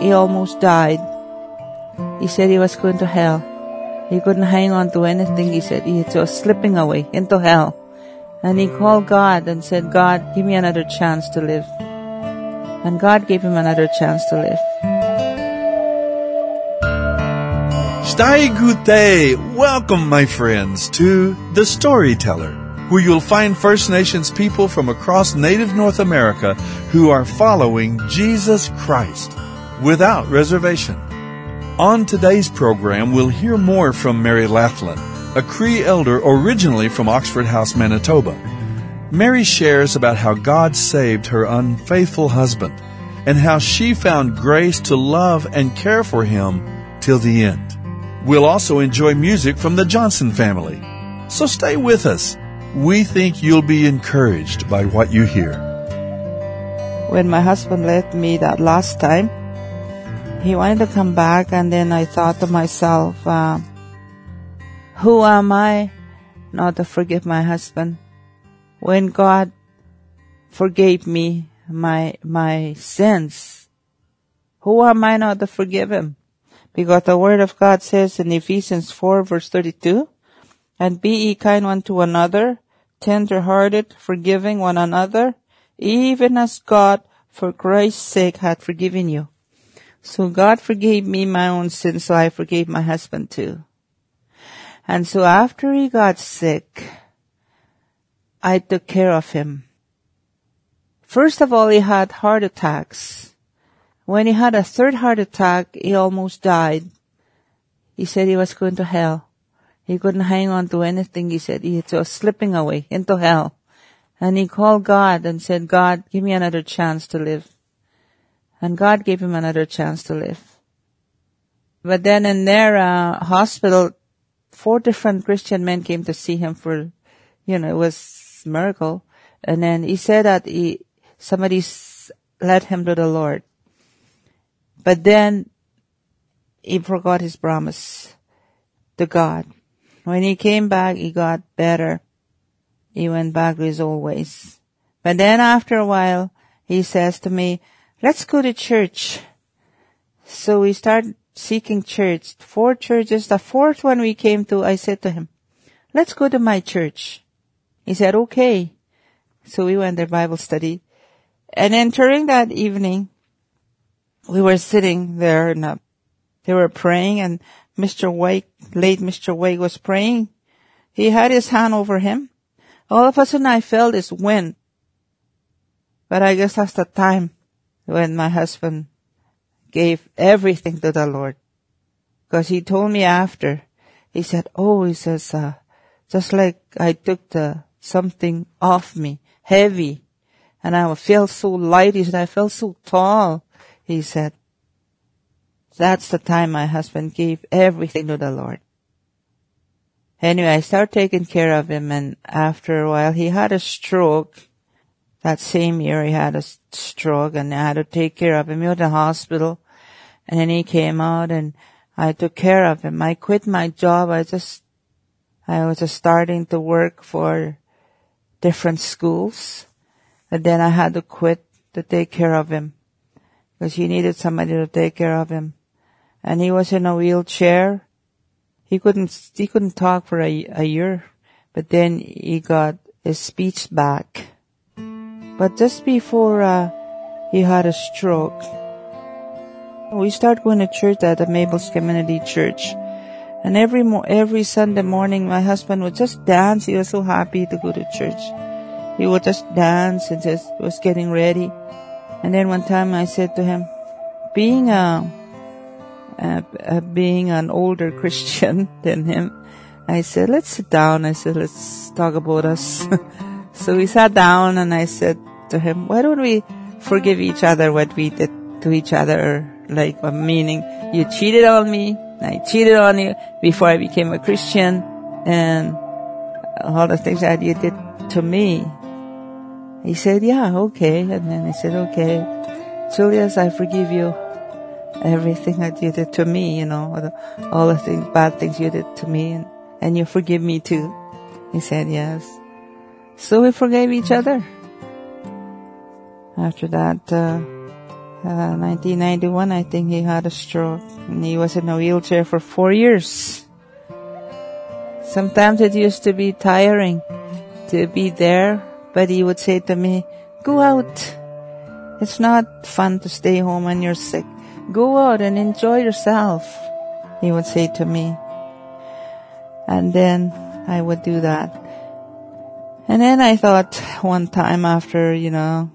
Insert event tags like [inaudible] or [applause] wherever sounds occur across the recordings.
he almost died. He said he was going to hell. He couldn't hang on to anything. He said he was slipping away into hell. And he called God and said, God, give me another chance to live. And God gave him another chance to live. Stai! Welcome, my friends, to The Storyteller, where you'll find First Nations people from across native North America who are following Jesus Christ without reservation. On today's program, we'll hear more from Mary Lathlin, a Cree elder originally from Oxford House, Manitoba. Mary shares about how God saved her unfaithful husband and how she found grace to love and care for him till the end. We'll also enjoy music from the Johnson family. So stay with us. We think you'll be encouraged by what you hear. When my husband left me that last time, he wanted to come back and then I thought to myself, uh, who am I not to forgive my husband? When God forgave me my, my sins, who am I not to forgive him? Because the word of God says in Ephesians 4 verse 32, and be ye kind one to another, tender hearted, forgiving one another, even as God for Christ's sake had forgiven you. So God forgave me my own sins, so I forgave my husband too. And so after he got sick, I took care of him. First of all, he had heart attacks. When he had a third heart attack, he almost died. He said he was going to hell. He couldn't hang on to anything. He said he was slipping away into hell. And he called God and said, God, give me another chance to live. And God gave him another chance to live. But then in their uh, hospital, four different Christian men came to see him for, you know, it was miracle. And then he said that he, somebody led him to the Lord. But then he forgot his promise to God. When he came back, he got better. He went back to his old ways. But then after a while, he says to me, let's go to church. So we start seeking church, four churches. The fourth one we came to, I said to him, let's go to my church. He said, okay. So we went to Bible study. And then during that evening, we were sitting there and uh, they were praying and Mr. Wake, late Mr. Wake was praying. He had his hand over him. All of a sudden I felt this wind. But I guess that's the time when my husband gave everything to the Lord. Cause he told me after, he said, oh, he says, uh, just like I took the, something off me, heavy, and I felt so light. He said, I felt so tall. He said, that's the time my husband gave everything to the Lord. Anyway, I started taking care of him and after a while he had a stroke that same year he had a stroke and I had to take care of him. He was in the hospital and then he came out and I took care of him. I quit my job. I just, I was just starting to work for different schools. But then I had to quit to take care of him because he needed somebody to take care of him. And he was in a wheelchair. He couldn't, he couldn't talk for a, a year, but then he got his speech back but just before uh, he had a stroke, we started going to church at the Maples Community Church. And every mo- every Sunday morning, my husband would just dance. He was so happy to go to church. He would just dance and just was getting ready. And then one time I said to him, being a, a, a being an older [laughs] Christian than him, I said, let's sit down. I said, let's talk about us. [laughs] so we sat down and I said, to him, why don't we forgive each other what we did to each other? Like, meaning you cheated on me, I cheated on you before I became a Christian, and all the things that you did to me. He said, yeah, okay. And then I said, okay, Julius, I forgive you everything that you did to me, you know, all the, things, bad things you did to me, and, and you forgive me too. He said, yes. So we forgave each other after that, uh, uh, 1991, I think he had a stroke and he was in a wheelchair for four years. Sometimes it used to be tiring to be there, but he would say to me, go out. It's not fun to stay home when you're sick. Go out and enjoy yourself, he would say to me. And then I would do that. And then I thought one time after, you know,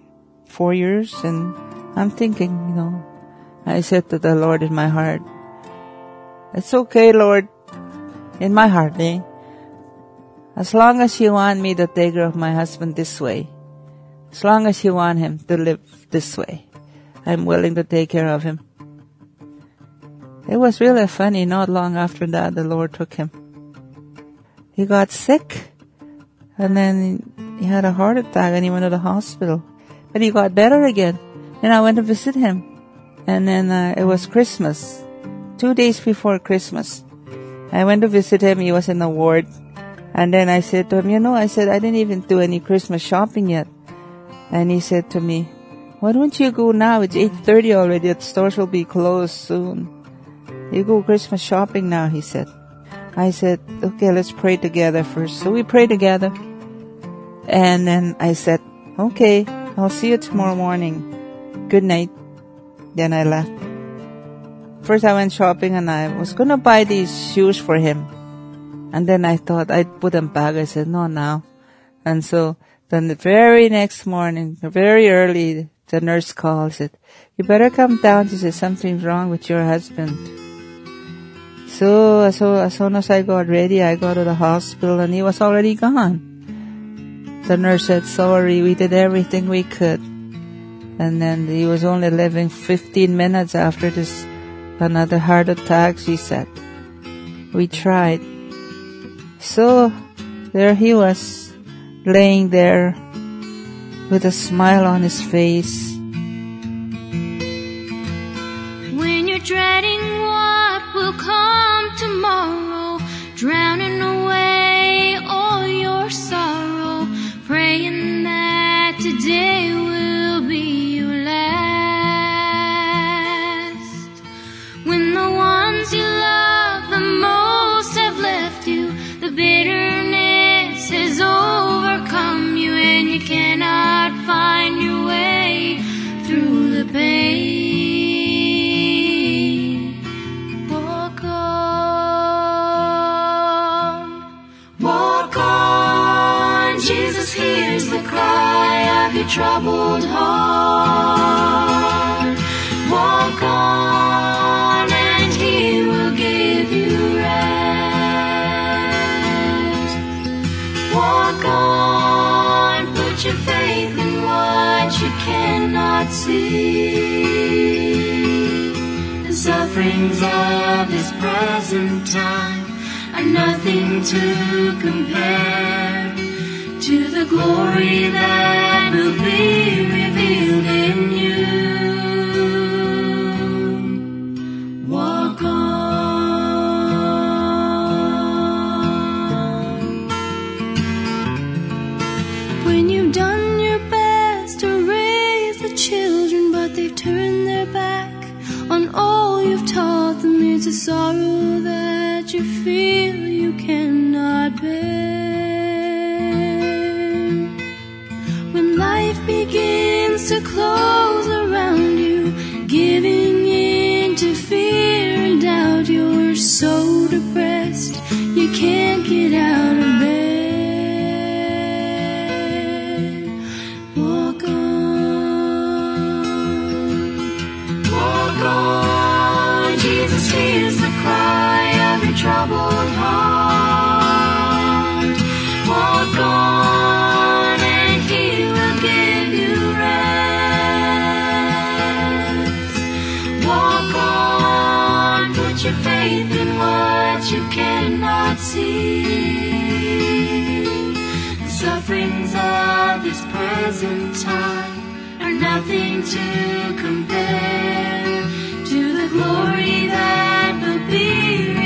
four years and I'm thinking, you know, I said to the Lord in my heart, it's okay, Lord, in my heart, eh? As long as you want me to take care of my husband this way, as long as you want him to live this way, I'm willing to take care of him. It was really funny. Not long after that, the Lord took him. He got sick and then he had a heart attack and he went to the hospital, but he got better again. And I went to visit him. And then uh, it was Christmas, two days before Christmas. I went to visit him. He was in the ward. And then I said to him, you know, I said, I didn't even do any Christmas shopping yet. And he said to me, why don't you go now? It's 8.30 already. The stores will be closed soon. You go Christmas shopping now, he said. I said, okay, let's pray together first. So we prayed together. And then I said, okay, I'll see you tomorrow morning good night. Then I left. First I went shopping and I was gonna buy these shoes for him. And then I thought I'd put them back. I said, no, now. And so then the very next morning, very early, the nurse called, said, you better come down. She said, something's wrong with your husband. So, as soon as I got ready, I got to the hospital and he was already gone. The nurse said, sorry, we did everything we could. And then he was only living 15 minutes after this another heart attack, she said. We tried. So there he was, laying there with a smile on his face. When you're dreading troubled heart. Walk on, and He will give you rest. Walk on, put your faith in what you cannot see. The sufferings of this present time are nothing to compare to the glory that will be revealed in you. Walk on. When you've done your best to raise the children, but they've turned their back on all you've taught them, it's a sorrow that you feel your faith in what you cannot see. The sufferings of this present time are nothing to compare to the glory that will be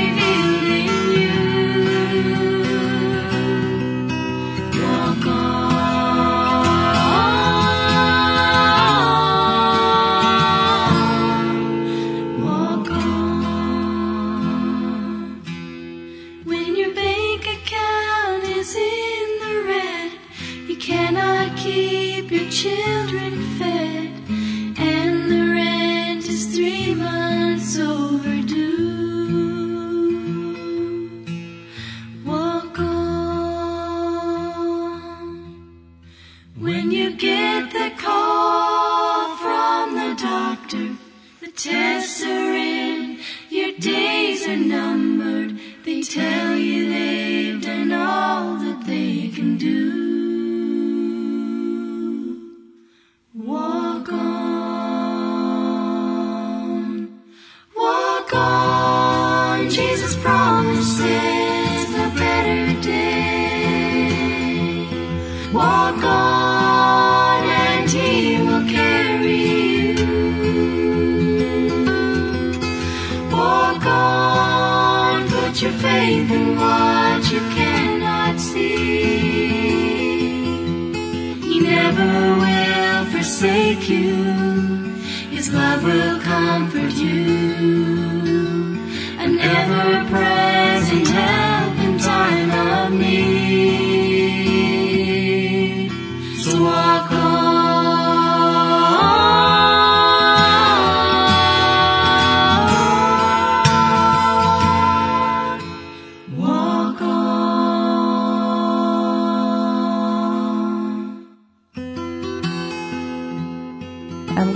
When you get the call from the doctor, the tests are in, your days are numbered. They tell you they've done all that they can do. Walk on, walk on. Jesus promises a better day. Walk on. Faith in what you cannot see. He never will forsake you. His love will comfort you.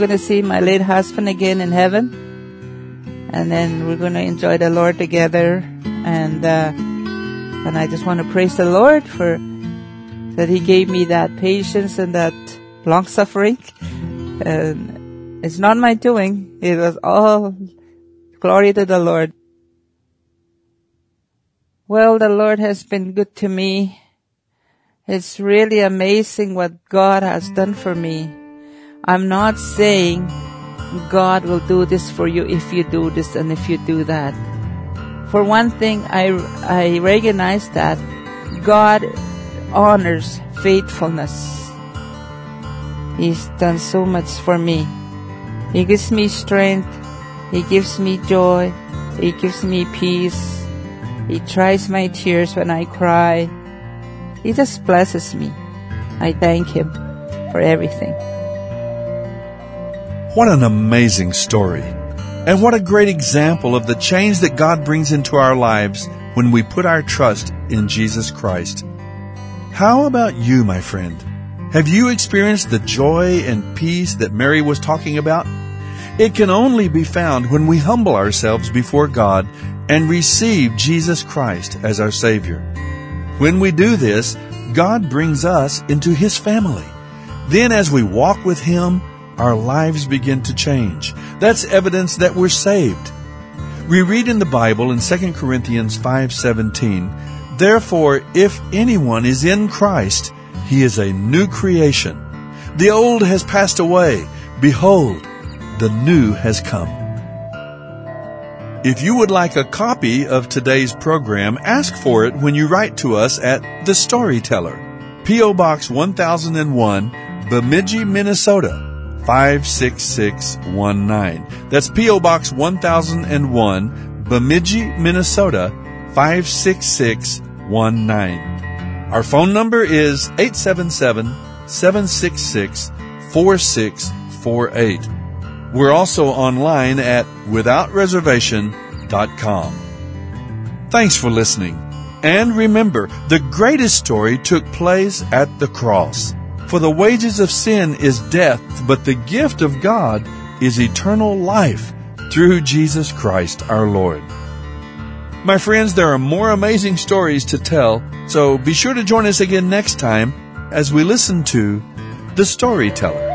Going to see my late husband again in heaven. And then we're going to enjoy the Lord together. And, uh, and I just want to praise the Lord for that He gave me that patience and that long suffering. And it's not my doing. It was all glory to the Lord. Well, the Lord has been good to me. It's really amazing what God has done for me. I'm not saying God will do this for you if you do this and if you do that. For one thing, I, I recognize that God honors faithfulness. He's done so much for me. He gives me strength. He gives me joy. He gives me peace. He dries my tears when I cry. He just blesses me. I thank Him for everything. What an amazing story. And what a great example of the change that God brings into our lives when we put our trust in Jesus Christ. How about you, my friend? Have you experienced the joy and peace that Mary was talking about? It can only be found when we humble ourselves before God and receive Jesus Christ as our Savior. When we do this, God brings us into His family. Then as we walk with Him, our lives begin to change. That's evidence that we're saved. We read in the Bible in 2 Corinthians 5:17, "Therefore if anyone is in Christ, he is a new creation. The old has passed away; behold, the new has come." If you would like a copy of today's program, ask for it when you write to us at The Storyteller, P.O. Box 1001, Bemidji, Minnesota 56619. That's P.O. Box 1001, Bemidji, Minnesota 56619. Our phone number is 877 766 4648. We're also online at withoutreservation.com. Thanks for listening. And remember, the greatest story took place at the cross. For the wages of sin is death, but the gift of God is eternal life through Jesus Christ our Lord. My friends, there are more amazing stories to tell, so be sure to join us again next time as we listen to The Storyteller.